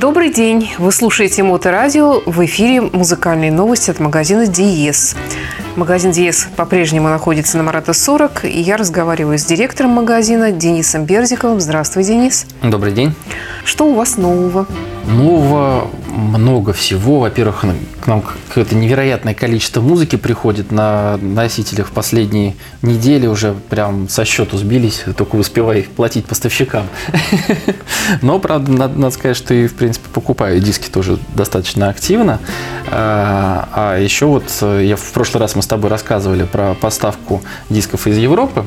Добрый день! Вы слушаете Моторадио. В эфире музыкальные новости от магазина «Диез». Магазин «Диез» по-прежнему находится на Марата 40, и я разговариваю с директором магазина Денисом Берзиковым. Здравствуй, Денис. Добрый день. Что у вас нового? Нового много всего. Во-первых, к нам какое-то невероятное количество музыки приходит на носителях в последние недели. Уже прям со счету сбились, только успеваю платить поставщикам. Но, правда, надо, сказать, что и, в принципе, покупаю диски тоже достаточно активно. А, а еще вот я в прошлый раз мы с тобой рассказывали про поставку дисков из Европы.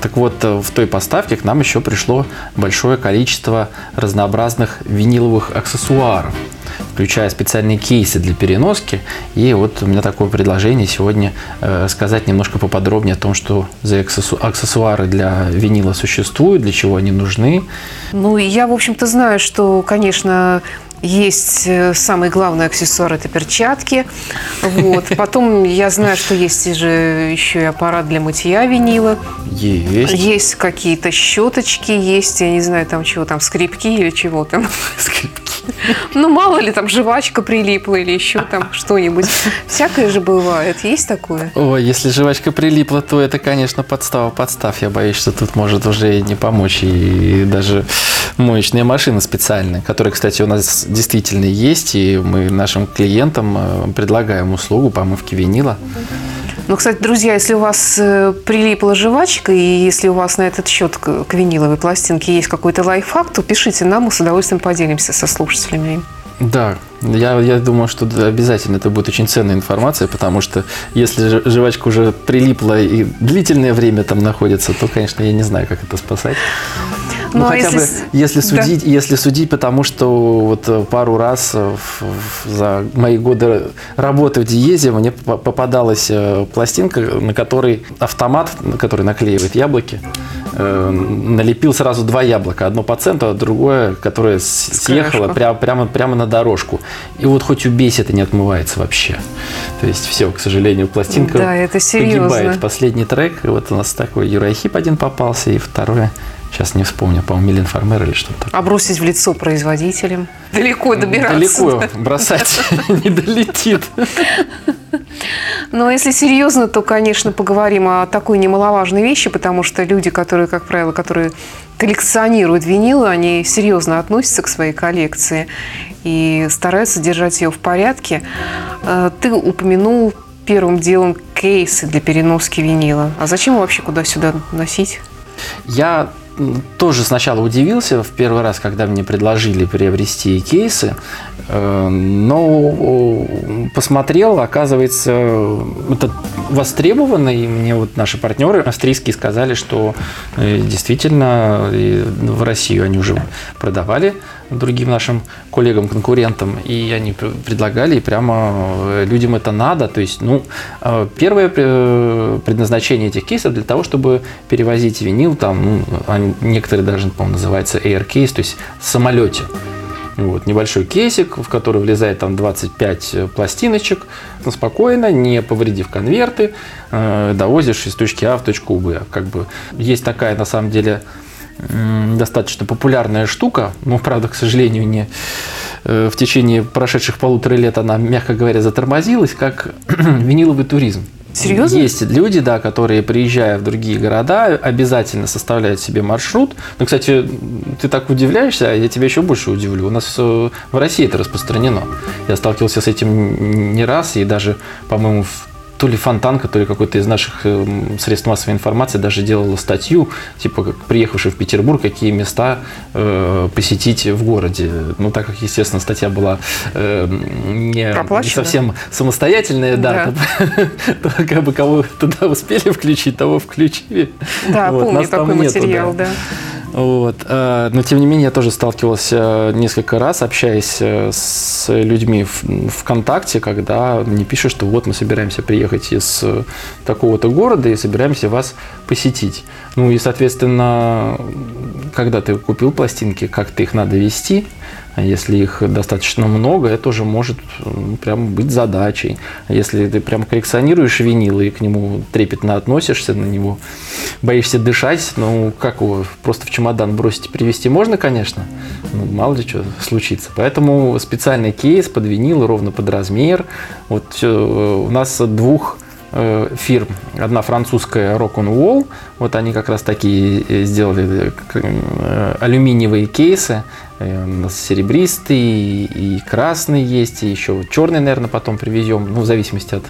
Так вот, в той поставке к нам еще пришло большое количество разнообразных виниловых аксессуаров включая специальные кейсы для переноски. И вот у меня такое предложение сегодня э, сказать немножко поподробнее о том, что за аксессуары для винила существуют, для чего они нужны. Ну, я, в общем-то, знаю, что, конечно, есть э, самый главный аксессуар – это перчатки. Вот. Потом я знаю, что есть же еще и аппарат для мытья винила. Есть. Есть какие-то щеточки, есть, я не знаю, там чего там, скрипки или чего там. Скрипки. Ну, мало ли, там жвачка прилипла или еще там что-нибудь. Всякое же бывает. Есть такое? Ой, если жвачка прилипла, то это, конечно, подстава подстав. Я боюсь, что тут может уже не помочь. И даже моечная машина специальная, которая, кстати, у нас действительно есть. И мы нашим клиентам э, предлагаем услугу помывки винила. Ну, кстати, друзья, если у вас э, прилипла жвачка, и если у вас на этот счет к виниловой пластинке есть какой-то лайфхак, то пишите нам, мы с удовольствием поделимся со слушателями. Да, я, я думаю, что обязательно это будет очень ценная информация, потому что если жвачка уже прилипла и длительное время там находится, то, конечно, я не знаю, как это спасать. Ну, ну, хотя если... бы, если судить, да. если судить, потому что вот э, пару раз э, за мои годы работы в Диезе мне попадалась э, пластинка, на которой автомат, который наклеивает яблоки, налепил сразу два яблока. Одно по центру, а другое, которое съехало прямо, прямо, прямо на дорожку. И вот хоть убейся, это не отмывается вообще. То есть все, к сожалению, пластинка да, это погибает. Последний трек, и вот у нас такой Юрайхип один попался, и второе Сейчас не вспомню, по-моему, Милен Фармер или что-то. А бросить в лицо производителям? Далеко добираться? Далеко бросать не долетит. Но если серьезно, то, конечно, поговорим о такой немаловажной вещи, потому что люди, которые, как правило, которые коллекционируют винилы, они серьезно относятся к своей коллекции и стараются держать ее в порядке. Э, ты упомянул первым делом кейсы для переноски винила. А зачем вообще куда-сюда носить? Я тоже сначала удивился в первый раз, когда мне предложили приобрести кейсы, э, но посмотрел, оказывается, это востребовано, и мне вот наши партнеры австрийские сказали, что э, действительно в Россию они уже продавали другим нашим коллегам, конкурентам, и они предлагали, и прямо э, людям это надо. То есть, ну, э, первое э, предназначение этих кейсов для того, чтобы перевозить винил, там, ну, некоторые даже, по-моему, называются air case, то есть в самолете. Вот, небольшой кейсик, в который влезает там 25 пластиночек, ну, спокойно, не повредив конверты, э, довозишь из точки А в точку Б. Как бы есть такая, на самом деле, достаточно популярная штука, но, правда, к сожалению, не э, в течение прошедших полутора лет она, мягко говоря, затормозилась, как виниловый туризм. Серьезно? Есть люди, да, которые, приезжая в другие города, обязательно составляют себе маршрут. Ну, кстати, ты так удивляешься, а я тебя еще больше удивлю. У нас в России это распространено. Я сталкивался с этим не раз, и даже, по-моему, в то ли Фонтанка, то ли какой-то из наших э, средств массовой информации даже делала статью, типа, как приехавший в Петербург, какие места э, посетить в городе. Ну, так как, естественно, статья была э, не, не совсем самостоятельная, да, да. То, то, как бы кого туда успели включить, того включили. Да, вот, помню такой материал, нету, да. да. Вот. Э, но, тем не менее, я тоже сталкивался несколько раз, общаясь э, с людьми в ВКонтакте, когда мне пишут, что вот мы собираемся приехать из такого-то города и собираемся вас посетить. Ну и, соответственно, когда ты купил пластинки, как ты их надо вести. А если их достаточно много, это уже может прям быть задачей. А если ты прям коллекционируешь винил и к нему трепетно относишься, на него боишься дышать, ну как его просто в чемодан бросить и привезти можно, конечно, ну, мало ли что случится. Поэтому специальный кейс под винил ровно под размер. Вот все, у нас двух Э, фирм. Одна французская Rock on Wall, вот они как раз такие э, сделали э, алюминиевые кейсы. Серебристый и красный есть, и еще черный, наверное, потом привезем, ну, в зависимости от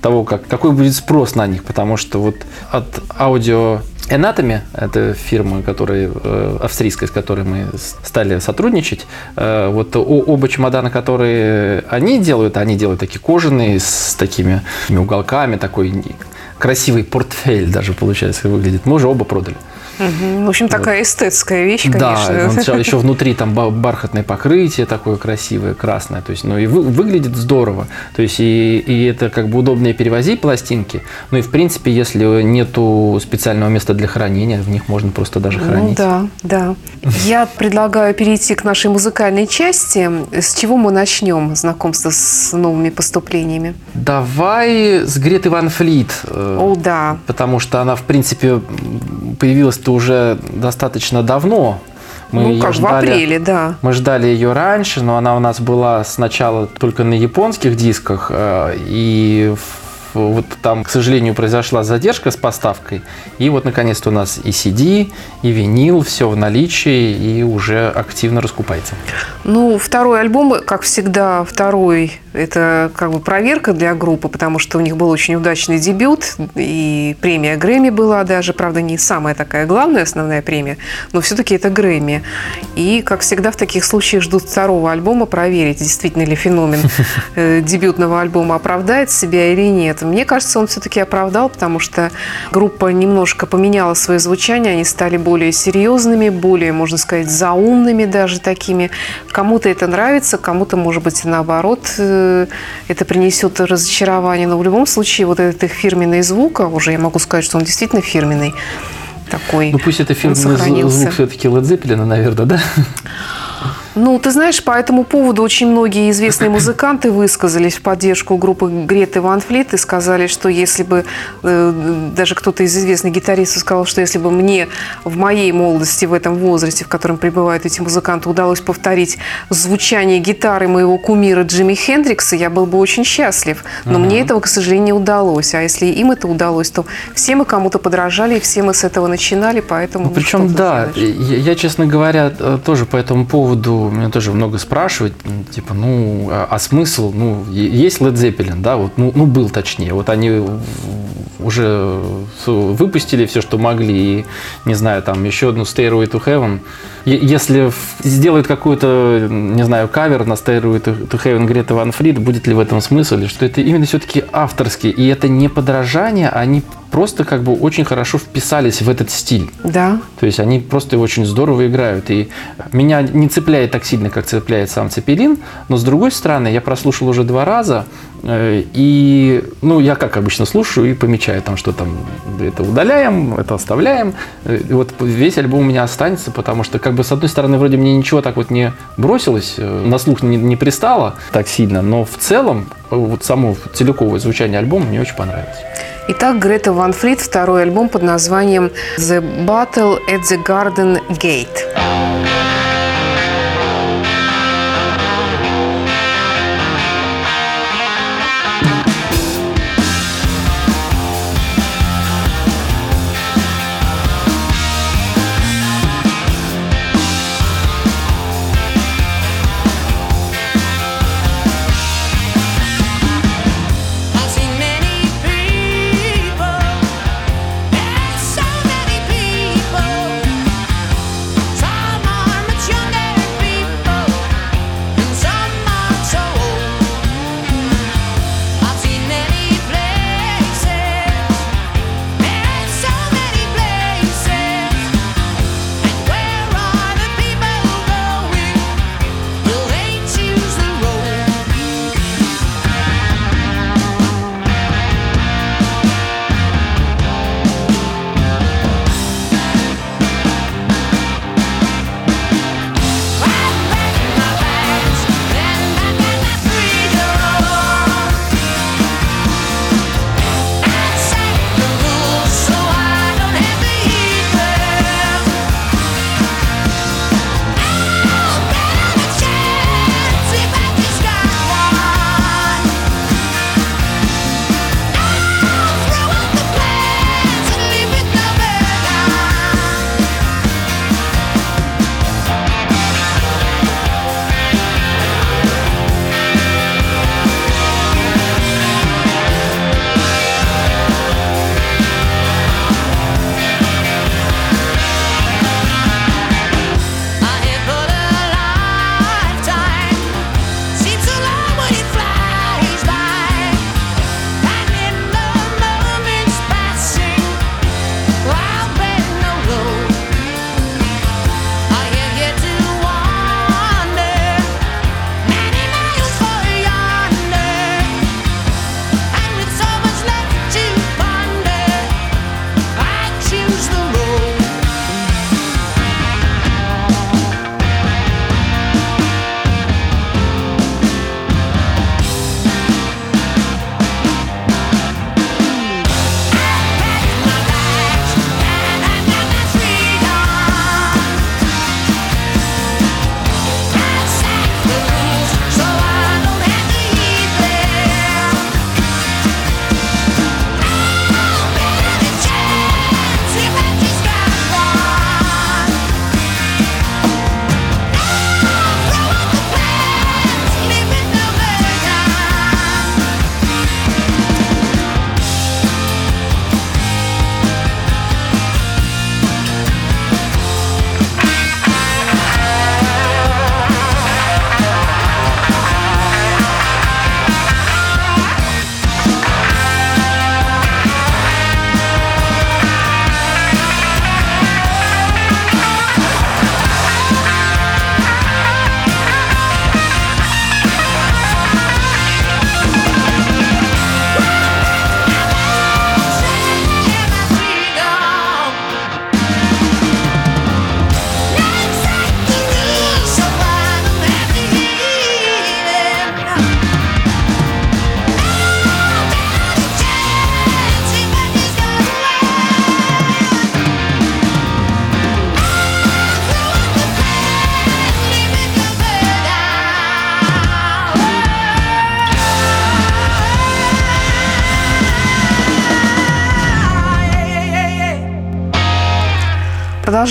того, как, какой будет спрос на них, потому что вот от аудио Anatomy, это фирма, которая, э, австрийская, с которой мы стали сотрудничать. Э, вот оба чемодана, которые они делают, они делают такие кожаные, с такими уголками, такой красивый портфель даже, получается, выглядит. Мы уже оба продали. Угу. В общем, такая вот. эстетская вещь, конечно. Да, еще внутри там бархатное покрытие такое красивое, красное. То есть, ну и вы, выглядит здорово. То есть, и, и это как бы удобнее перевозить пластинки. Ну и, в принципе, если нету специального места для хранения, в них можно просто даже ну хранить. Ну, да, да. Я предлагаю перейти к нашей музыкальной части. С чего мы начнем знакомство с новыми поступлениями? Давай с Греты Ван Флит. Э, О, да. Потому что она, в принципе, появилась это уже достаточно давно. Мы ну, как ждали, в апреле, да. Мы ждали ее раньше, но она у нас была сначала только на японских дисках, э, и вот там, к сожалению, произошла задержка с поставкой. И вот, наконец-то, у нас и CD, и винил, все в наличии и уже активно раскупается. Ну, второй альбом, как всегда, второй это как бы проверка для группы, потому что у них был очень удачный дебют, и премия Грэмми была даже, правда, не самая такая главная основная премия, но все-таки это Грэмми. И, как всегда, в таких случаях ждут второго альбома проверить, действительно ли феномен э, дебютного альбома оправдает себя или нет. Мне кажется, он все-таки оправдал, потому что группа немножко поменяла свое звучание, они стали более серьезными, более, можно сказать, заумными даже такими. Кому-то это нравится, кому-то, может быть, наоборот, э, это принесет разочарование. Но в любом случае, вот этот их фирменный звук, а уже я могу сказать, что он действительно фирменный, такой. Ну пусть это фирменный звук все-таки Led Zeppelin, наверное, да? Ну, ты знаешь, по этому поводу очень многие известные музыканты высказались в поддержку группы Греты Ван Флит и сказали, что если бы э, даже кто-то из известных гитаристов сказал, что если бы мне в моей молодости, в этом возрасте, в котором пребывают эти музыканты, удалось повторить звучание гитары моего кумира Джимми Хендрикса, я был бы очень счастлив. Но uh-huh. мне этого, к сожалению, не удалось. А если им это удалось, то все мы кому-то подражали, и все мы с этого начинали, поэтому... Ну, причем, да, я, я, честно говоря, э, тоже по этому поводу меня тоже много спрашивают, типа, ну, а, а смысл, ну, есть Led Zeppelin, да, вот, ну, ну, был точнее, вот они уже выпустили все, что могли, и, не знаю, там, еще одну Stairway to Heaven, если сделают какой-то, не знаю, кавер на Stairway to Heaven Грета Ван Фрид, будет ли в этом смысл, или что это именно все-таки авторские, и это не подражание, а они просто как бы очень хорошо вписались в этот стиль. Да. То есть они просто очень здорово играют. И меня не цепляет так сильно, как цепляет сам Цепелин, но с другой стороны, я прослушал уже два раза, э, и, ну, я как обычно слушаю и помечаю там, что там это удаляем, это оставляем. Э, и вот весь альбом у меня останется, потому что, как бы, с одной стороны, вроде мне ничего так вот не бросилось, э, на слух не, не пристало так сильно, но в целом вот само целиковое звучание альбома мне очень понравилось. Итак, Грета Ван Фрид, второй альбом под названием «The Battle at the Garden Gate».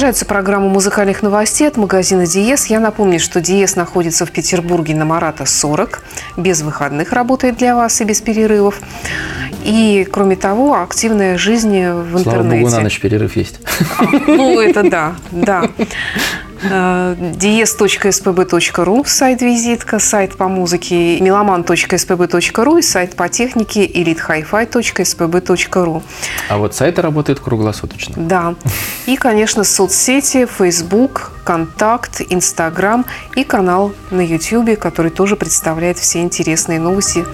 Продолжается программа музыкальных новостей от магазина «Диез». Я напомню, что «Диез» находится в Петербурге на Марата 40. Без выходных работает для вас и без перерывов. И, кроме того, активная жизнь в интернете. Слава богу, на ночь перерыв есть. Ну, это да, да. dies.spb.ru сайт визитка, сайт по музыке meloman.spb.ru и сайт по технике elitehifi.spb.ru. А вот сайты работают круглосуточно. Да. И, конечно, соцсети, Facebook, Контакт, Инстаграм и канал на YouTube, который тоже представляет все интересные новости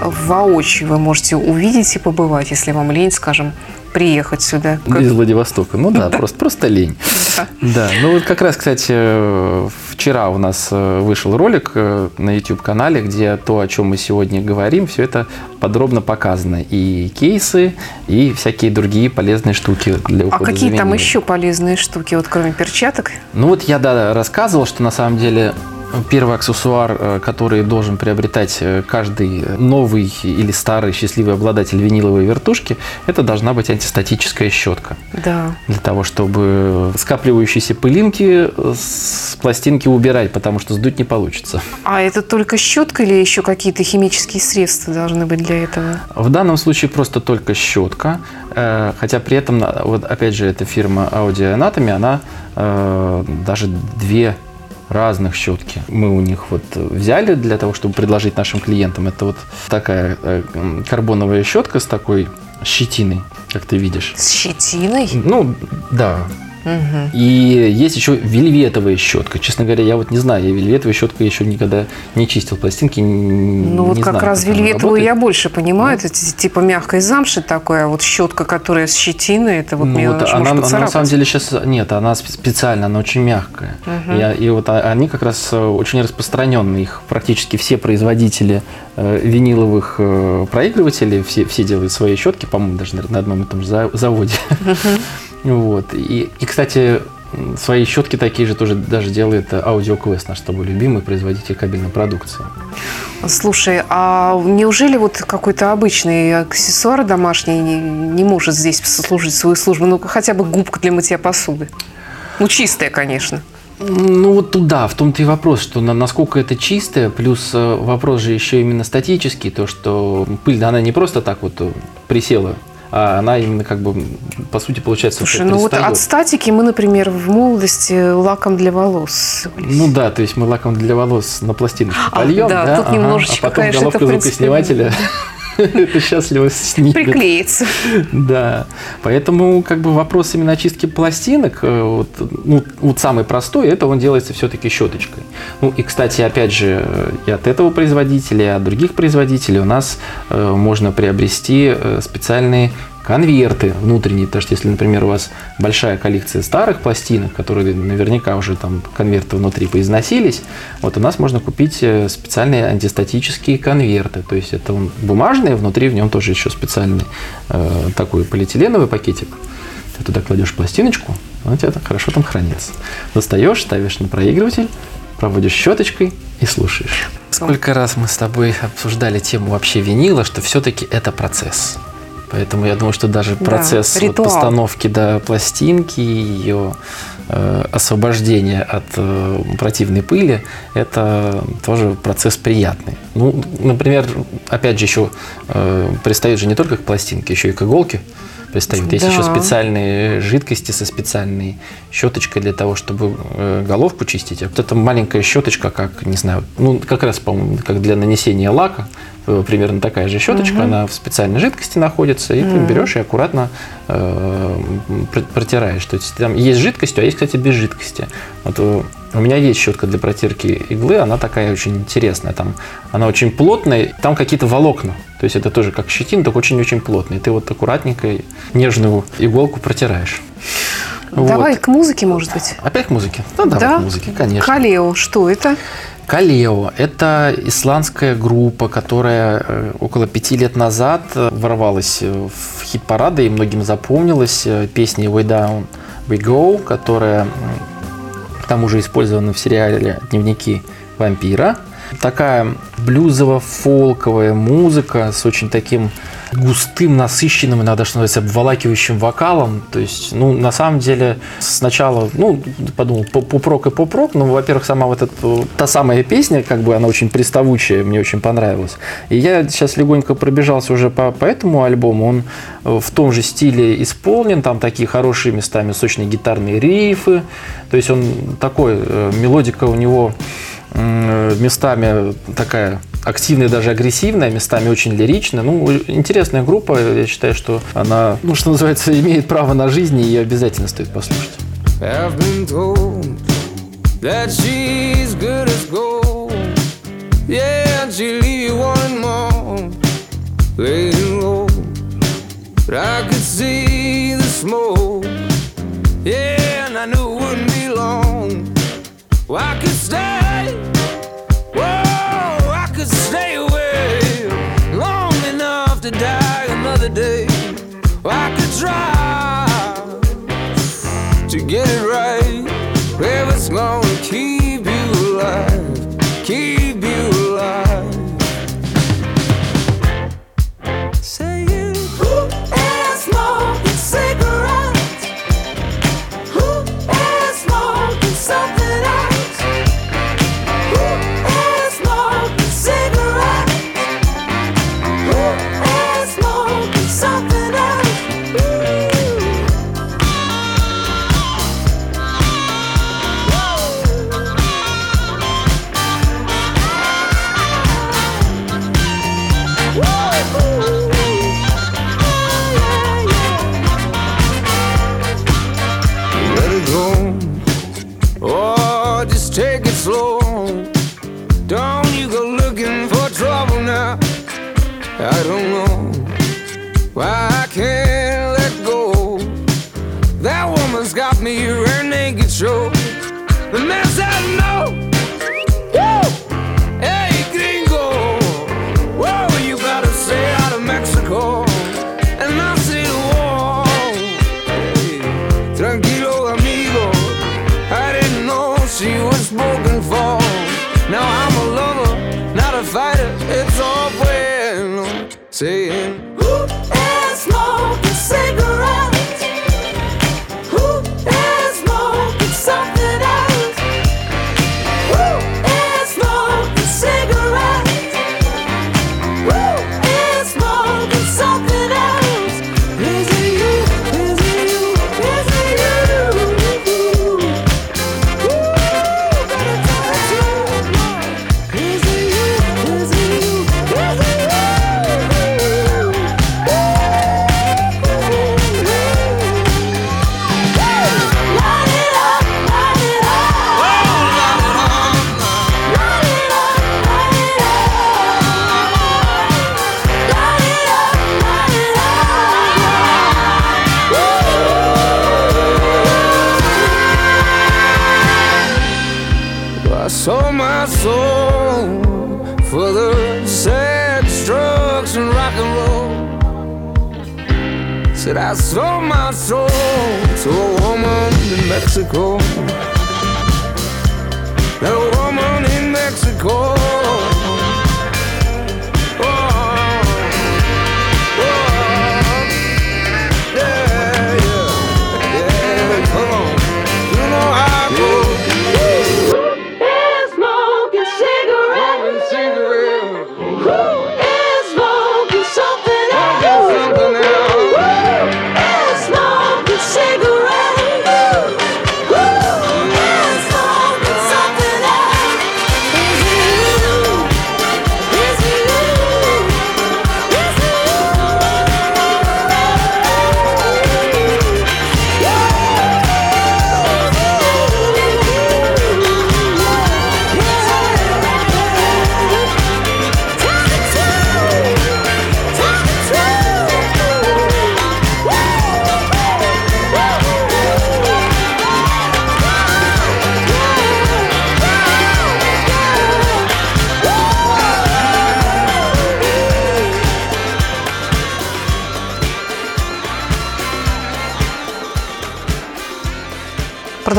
воочию. Вы можете увидеть и побывать, если вам лень, скажем, приехать сюда. Из Владивостока. Ну да, Просто, просто лень. Да. да. Ну вот как раз, кстати, вчера у нас э, вышел ролик э, на YouTube-канале, где то, о чем мы сегодня говорим, все это подробно показано. И кейсы, и всякие другие полезные штуки для ухода А какие там еще полезные штуки, вот кроме перчаток? Ну вот я, да, рассказывал, что на самом деле Первый аксессуар, э, который должен приобретать э, каждый новый или старый счастливый обладатель виниловой вертушки, это должна быть антистатическая щетка. Да. Для того, чтобы скапливающиеся пылинки с пластинки убирать, потому что сдуть не получится. А это только щетка или еще какие-то химические средства должны быть для этого? В данном случае просто только щетка. Э, хотя при этом, вот опять же, эта фирма Audio Anatomy, она даже две разных щетки. Мы у них вот взяли для того, чтобы предложить нашим клиентам. Это вот такая э, карбоновая щетка с такой щетиной, как ты видишь. С щетиной? Ну, да. Угу. И есть еще вельветовая щетка. Честно говоря, я вот не знаю, я вельветовой щеткой еще никогда не чистил пластинки. Ну вот как знаю, раз вельветовую я больше понимаю. Да. Это типа мягкой замши такая, а вот щетка, которая с щетиной, это вот ну, мне вот она, она на самом деле сейчас нет, она специально, она очень мягкая. Угу. И, и вот они как раз э, очень распространенные. Их практически все производители э, виниловых э, проигрывателей, все, все делают свои щетки, по-моему, даже на одном и том же заводе. Угу. Вот. И, и, кстати, свои щетки такие же тоже даже делает Аудиоквест, наш с тобой любимый производитель кабельной продукции. Слушай, а неужели вот какой-то обычный аксессуар домашний не, не может здесь сослужить свою службу? Ну, хотя бы губка для мытья посуды. Ну, чистая, конечно. Ну вот туда, в том-то и вопрос, что на, насколько это чистое, плюс э, вопрос же еще именно статический, то что пыль, она не просто так вот э, присела она именно как бы, по сути, получается, Слушай, ну вот от статики мы, например, в молодости лаком для волос. Ну да, то есть мы лаком для волос на пластиночку а, польем, да, да, тут ага, немножечко, а потом конечно, головка звукоснимателя это счастливо снимет. Приклеится. Да. Поэтому как бы вопрос именно очистки пластинок, э, вот, ну, вот самый простой, это он делается все-таки щеточкой. Ну и, кстати, опять же, и от этого производителя, и от других производителей у нас э, можно приобрести э, специальные конверты внутренние, потому что если, например, у вас большая коллекция старых пластинок, которые наверняка уже там конверты внутри поизносились, вот у нас можно купить э, специальные антистатические конверты, то есть это он бумажный, внутри в нем тоже еще специальный э, такой полиэтиленовый пакетик. Ты туда кладешь пластиночку, она у тебя так хорошо там хранится. Достаешь, ставишь на проигрыватель, проводишь щеточкой и слушаешь. Сколько раз мы с тобой обсуждали тему вообще винила, что все-таки это процесс. Поэтому я думаю, что даже процесс да, вот постановки до пластинки, ее э, освобождения от э, противной пыли, это тоже процесс приятный. Ну, например, опять же, еще э, пристают же не только к пластинке, еще и к иголке пристают. Есть да. еще специальные жидкости со специальной щеточкой для того, чтобы э, головку чистить. А вот эта маленькая щеточка, как, не знаю, ну, как раз, по-моему, как для нанесения лака, примерно такая же щеточка, угу. она в специальной жидкости находится, и угу. ты берешь и аккуратно э, протираешь. То есть там есть жидкость, а есть, кстати, без жидкости. Вот у меня есть щетка для протирки иглы, она такая очень интересная. Там, она очень плотная, там какие-то волокна. То есть это тоже как щетина, только очень-очень плотная. Ты вот аккуратненько нежную иголку протираешь. Давай вот. к музыке, может быть. Опять к музыке? Ну, давай да? к музыке, конечно. Калео, что это? Калео – это исландская группа, которая э, около пяти лет назад э, ворвалась э, в хит-парады и многим запомнилась песней «Way Down We Go», которая к тому же использована в сериале «Дневники вампира». Такая блюзово-фолковая музыка с очень таким густым, насыщенным, иногда, что называется, обволакивающим вокалом. То есть, ну, на самом деле, сначала, ну, подумал, поп-рок и поп-рок, ну, во-первых, сама вот эта, та самая песня, как бы она очень приставучая, мне очень понравилась. И я сейчас легонько пробежался уже по, по этому альбому, он в том же стиле исполнен, там такие хорошие местами сочные гитарные рифы, то есть он такой, э, мелодика у него местами такая активная, даже агрессивная, местами очень лиричная. Ну, интересная группа. Я считаю, что она, ну, что называется, имеет право на жизнь, и ее обязательно стоит послушать. I could see. To die another day. I could try to get it right. If it's gonna keep you alive, keep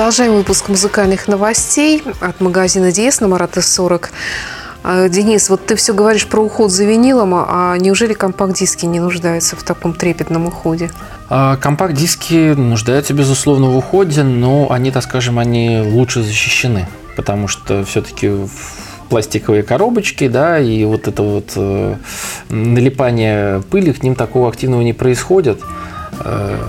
Продолжаем выпуск музыкальных новостей от магазина Диес на Марата 40. А, Денис, вот ты все говоришь про уход за винилом, а неужели компакт-диски не нуждаются в таком трепетном уходе? А Компакт-диски нуждаются, безусловно, в уходе, но они, так скажем, они лучше защищены, потому что все-таки пластиковые коробочки, да, и вот это вот э, налипание пыли, к ним такого активного не происходит. Э,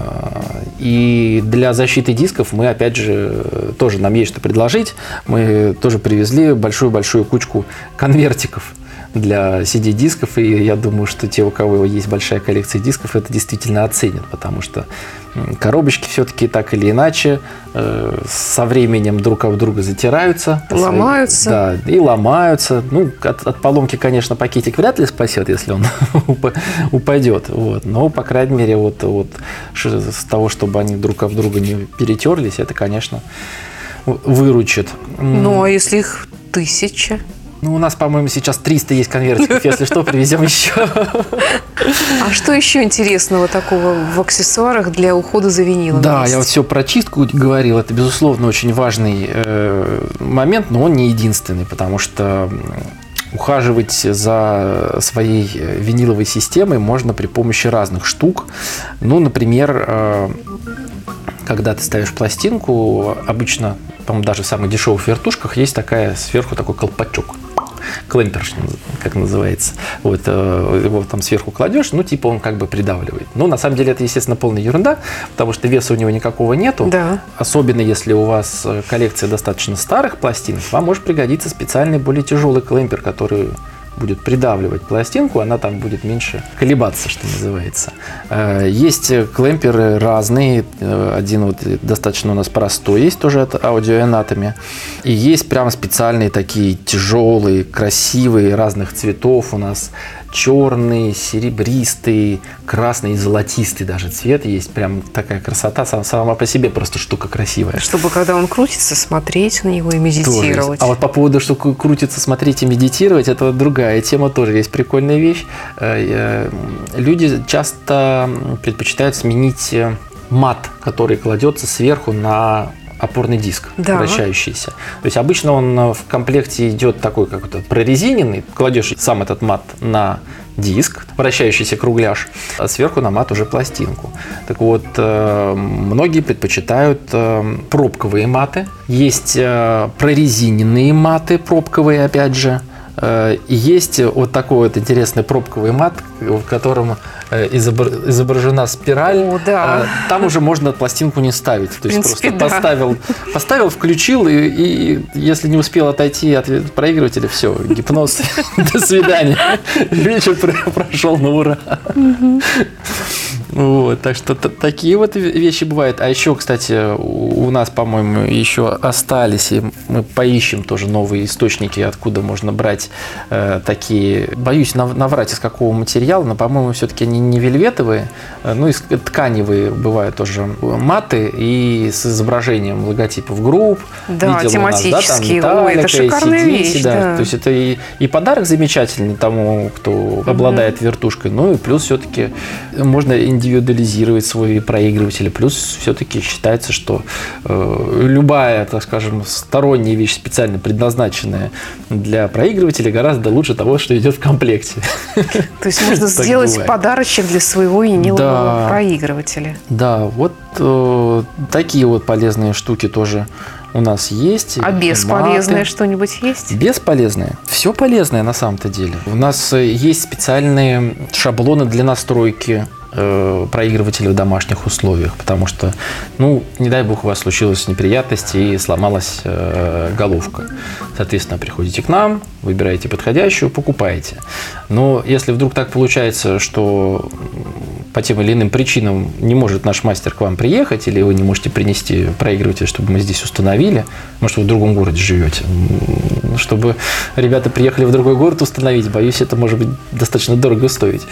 И для защиты дисков мы, опять же, тоже нам есть что предложить. Мы тоже привезли большую-большую кучку конвертиков для CD-дисков, и я думаю, что те, у кого есть большая коллекция дисков, это действительно оценят, потому что коробочки все-таки так или иначе э, со временем друг об друга затираются. Ломаются. Да, и ломаются. Ну, от, от поломки, конечно, пакетик вряд ли спасет, если он уп- упадет. Вот. Но, по крайней мере, вот, вот с того, чтобы они друг об друга не перетерлись, это, конечно, выручит. Ну, а если их тысяча? Ну, у нас, по-моему, сейчас 300 есть конвертиков. Если что, привезем еще. А что еще интересного такого в аксессуарах для ухода за винилом? Да, есть? я вот все про чистку говорил. Это, безусловно, очень важный э, момент, но он не единственный, потому что ухаживать за своей э, виниловой системой можно при помощи разных штук. Ну, например, э, когда ты ставишь пластинку, обычно, по-моему, даже в самых дешевых вертушках есть такая сверху такой колпачок. Клемпер, что наз- как называется. Вот, э, его там сверху кладешь, ну, типа он как бы придавливает. Ну, на самом деле, это, естественно, полная ерунда, потому что веса у него никакого нету. Да. Особенно если у вас э, коллекция достаточно старых пластинок, вам может пригодиться специальный более тяжелый клемпер, который будет придавливать пластинку, она там будет меньше колебаться, что называется. Э, Есть э, клемперы разные. Э, Один вот достаточно у нас простой, есть тоже от Audio Anatomy. И есть прям специальные такие тяжелые, красивые, разных цветов у нас. Черный, серебристый, красный и золотистый даже цвет есть. Прям такая красота сам- сама по себе просто штука красивая. Чтобы, когда он крутится, смотреть на него и Тоже медитировать. А вот по поводу, что крутится, смотреть и медитировать, это другая тема, тоже есть прикольная вещь. Э, Люди часто предпочитают сменить э, мат, который кладется сверху на опорный диск Да. вращающийся. То есть обычно он э, в комплекте идет такой как то прорезиненный, кладешь сам этот мат на диск, вращающийся кругляш, а сверху на мат уже пластинку. Так вот, э, многие предпочитают э, пробковые маты. Есть прорезиненные маты, пробковые опять же. Э, есть вот такой вот интересный пробковый мат, в котором э, изобр- изображена спираль. О, да. Э, Там уже можно пластинку не ставить. То есть принципе, просто да. поставил, поставил, включил, и, и если не успел отойти от проигрывателя, все, гипноз, до свидания. Вечер про- прошел на ура. Вот, так что такие вот ве- вещи бывают. А еще, кстати, у нас, по-моему, еще остались, и мы поищем тоже новые источники, откуда можно брать э, такие. Боюсь нав- наврать из какого материала, но, по-моему, все-таки они не вельветовые, э, ну, из тканевые бывают тоже маты и с изображением логотипов групп. Да, Видел у нас, да, там тематические. Ой, это шикарная AC/DC, вещь, да. да. То есть это и, и подарок замечательный тому, кто обладает вертушкой, ну и плюс все-таки можно индивидуализировать свой проигрыватель. Плюс все-таки считается, что э, любая, так скажем, сторонняя вещь, специально предназначенная для проигрывателя, гораздо лучше того, что идет в комплекте. То есть можно сделать подарочек для своего винилового Да. проигрывателя. Да, вот э, такие вот полезные штуки тоже у нас есть. А Маты. бесполезное что-нибудь есть? Бесполезное. Все полезное на самом-то деле. У нас э, есть специальные шаблоны для настройки э, проигрывателя в домашних условиях, потому что, ну, не дай бог, у вас случилась неприятность и сломалась э, головка. Соответственно, приходите к нам, выбираете подходящую, покупаете. Но если вдруг так получается, что по тем или иным причинам не может наш мастер к вам приехать, или вы не можете принести проигрыватель, чтобы мы здесь установили, может, вы в другом городе живете, чтобы ребята приехали в другой город установить, боюсь, это может быть достаточно дорого стоить.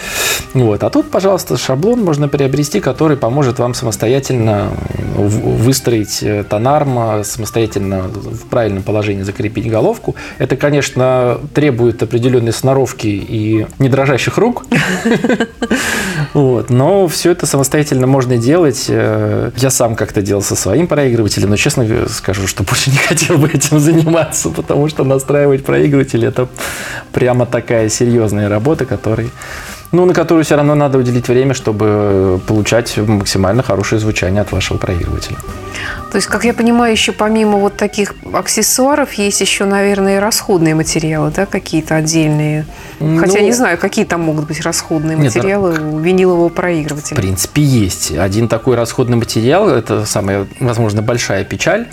Вот. А тут, пожалуйста, шаблон можно приобрести, который поможет вам самостоятельно выстроить э, тонарм, а, самостоятельно в правильном положении закрепить головку. Это, конечно, требует определенной сноровки и недрожащих рук, вот. Но все это самостоятельно можно делать. Э, Я сам как-то делал со своим проигрывателем, но честно скажу, что больше не хотел бы этим заниматься, потому что настраивать проигрыватель это прямо такая серьезная работа, который, ну, на которую все равно надо уделить время, чтобы получать максимально хорошее звучание от вашего проигрывателя. То есть, как я понимаю, еще помимо вот таких аксессуаров есть еще, наверное, расходные материалы, да, какие-то отдельные. Хотя Ну, не знаю, какие там могут быть расходные Нет, материалы у винилового В проигрывателя. принципе, есть. Один такой расходный материал, это самая, возможно, большая печаль.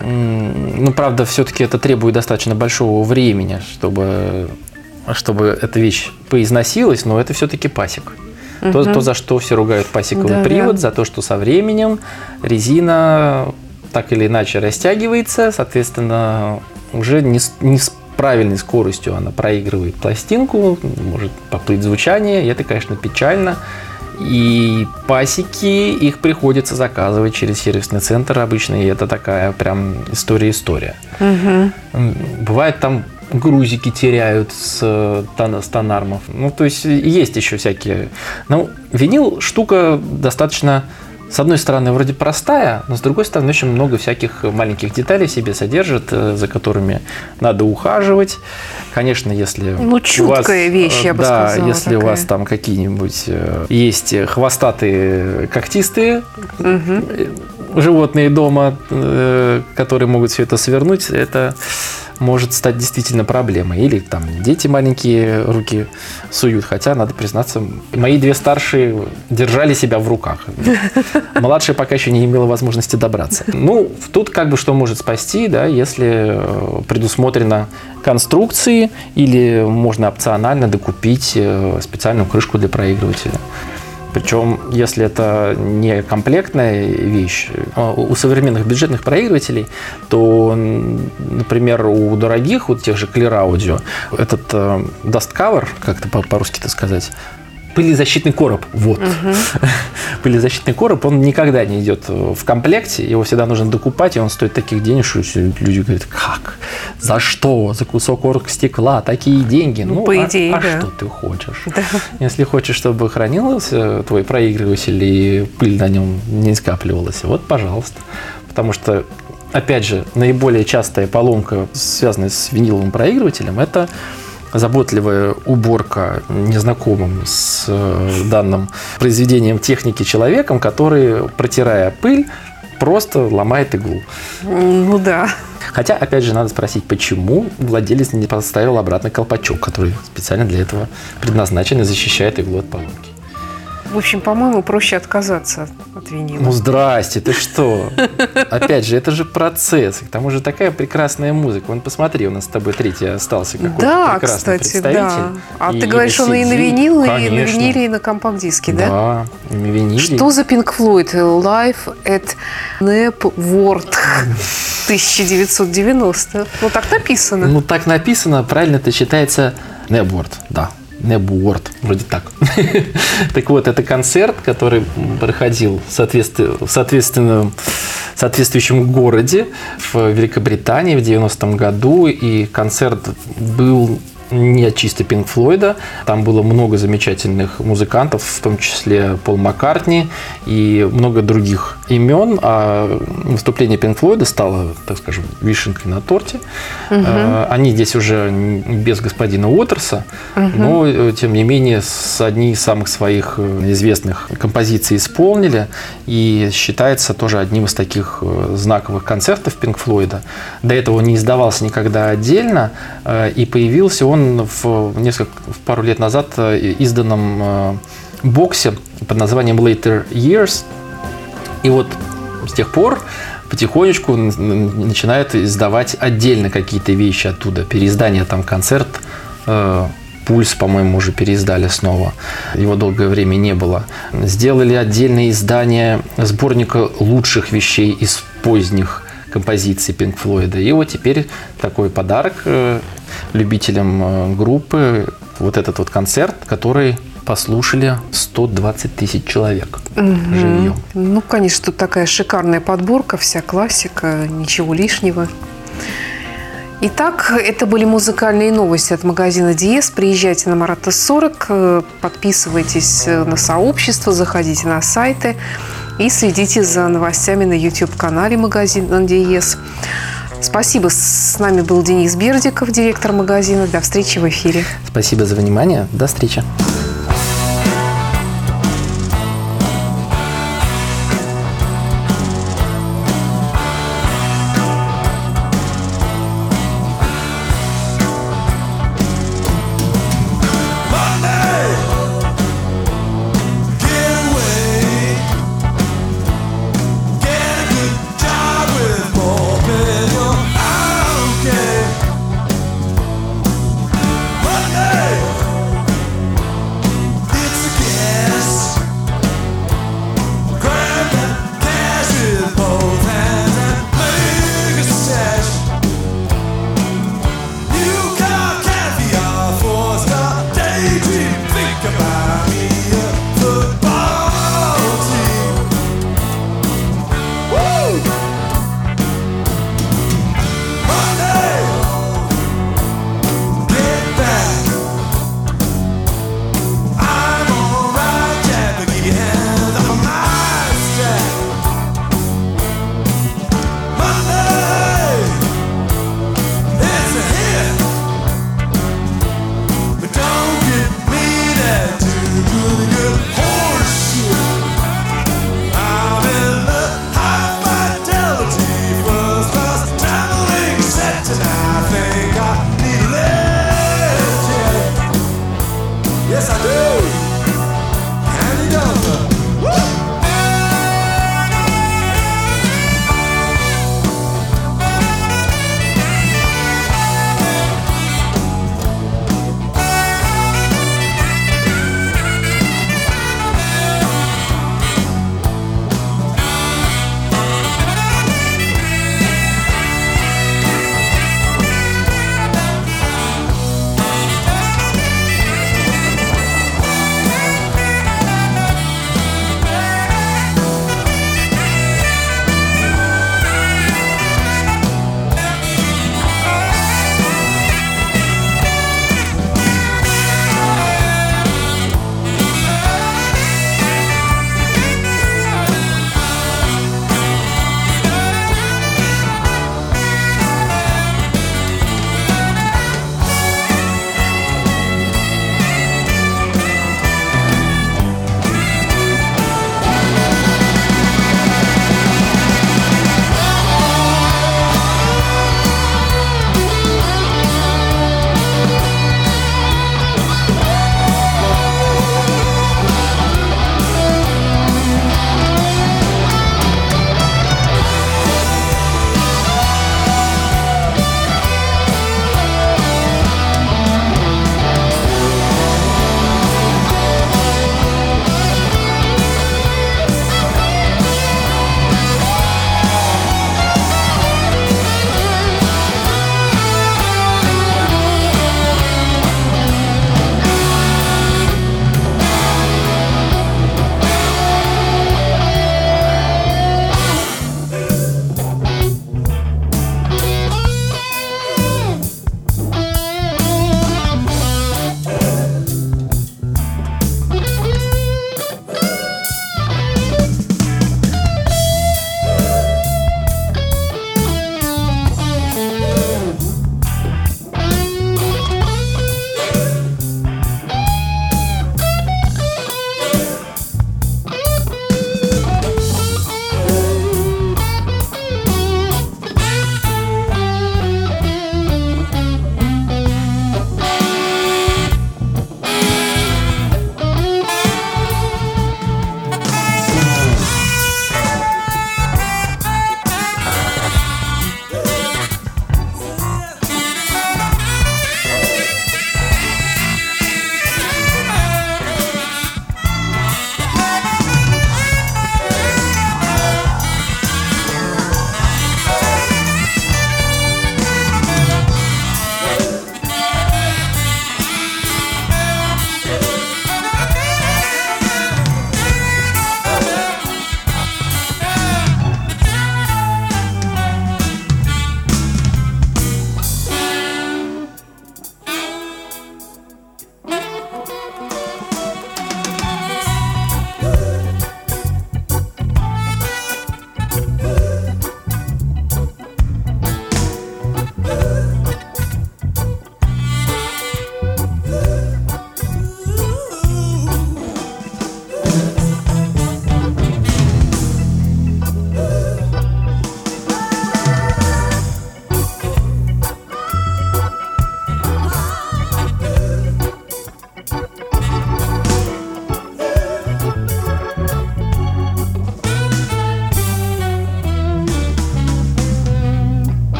Ну, правда, все-таки это требует достаточно большого времени, чтобы, чтобы эта вещь поизносилась, но это все-таки пасек. То, то, за что все ругают пасековый Да, привод, да. за то, что со временем резина так или иначе растягивается, соответственно, уже не с, не с правильной скоростью она проигрывает пластинку, может поплыть звучание, и это, конечно, печально. И пасеки, их приходится заказывать через сервисный центр обычно, и это такая прям история-история. М, Бывает там грузики теряют с, с тонармов. Ну, то есть есть еще всякие... Ну, винил штука достаточно, с одной стороны, вроде простая, но с другой стороны, очень много всяких маленьких деталей в себе содержит, э, за которыми надо ухаживать. Конечно, если Ну, у вас, чуткая вещь, э, я бы да, сказала, если у такая. вас там какие-нибудь э, есть хвостатые, когтистые э, животные дома, э, которые могут все это свернуть, это может стать действительно проблемой. Или там дети маленькие руки суют. Хотя, надо признаться, мои две старшие держали себя в руках. Младшая пока еще не имела возможности добраться. Ну, тут как бы что может спасти, да, если э, предусмотрено конструкции или можно опционально докупить э, специальную крышку для проигрывателя. Причем, если это не комплектная вещь, а у современных бюджетных проигрывателей, то, например, у дорогих, у тех же Clear Audio, этот э, dust cover, как это по- по-русски это сказать, пылезащитный короб, вот. Пылезащитный короб, он никогда не идет в комплекте, его всегда нужно докупать, и он стоит таких денег, что люди говорят, как? За что? За кусок оргстекла такие деньги? Ну, по а- идее, а да. что ты хочешь? Если хочешь, чтобы хранился твой проигрыватель и пыль на нем не скапливалась, вот, пожалуйста. Потому что, опять же, наиболее частая поломка, связанная с виниловым проигрывателем, это заботливая уборка незнакомым с э, данным произведением техники человеком, который, протирая пыль, просто ломает иглу. Ну да. Хотя, опять же, надо спросить, почему владелец не поставил обратно колпачок, который специально для этого предназначен и защищает иглу от поломки. В общем, по-моему, проще отказаться от винила. Ну, здрасте, ты что? Опять же, это же процесс. К тому же такая прекрасная музыка. Вон, посмотри, у нас с тобой третий остался какой-то да, прекрасный кстати, представитель. да. А И ты говоришь, он и на винил, и на виниле, и на компакт-диске, да? Да, и на виниле. Что за Pink Floyd? Live at Knapworth 1990. Ну, так написано. Ну, так написано, правильно это читается Небворд, да. Небворд, вроде так. так вот, это концерт, который проходил в, соответствии- в соответствующем городе в Великобритании в 90-м году. И концерт был не чисто Пинк Флойда. Там было много замечательных музыкантов, в том числе Пол Маккартни и много других имен. А выступление Пинк Флойда стало, так скажем, вишенкой на торте. Э, Они здесь уже без господина Уотерса, но, э, тем не менее, с одни из самых своих э, известных композиций исполнили. И считается тоже одним из таких э, знаковых концертов Пинк Флойда. До этого он не издавался никогда отдельно, и появился он в несколько, в пару лет назад э, изданном э, боксе под названием Later Years. И вот с тех пор потихонечку начинают издавать отдельно какие-то вещи оттуда. Переиздание там концерт, э, Пульс, по-моему, уже переиздали снова. Его долгое время не было. Сделали отдельное издание сборника лучших вещей из поздних композиций Пинк Флойда. И вот теперь такой подарок э, любителям э, группы. Вот этот вот концерт, который послушали 120 тысяч человек живьем. Ну, конечно, тут такая шикарная подборка, вся классика, ничего лишнего. Итак, это были музыкальные новости от магазина Диес. Приезжайте на Марата 40, э, подписывайтесь на сообщество, заходите на сайты и следите за новостями на YouTube-канале магазина Диес. Спасибо. С нами был Денис Бердиков, директор магазина. До встречи в эфире. Спасибо за внимание. До встречи.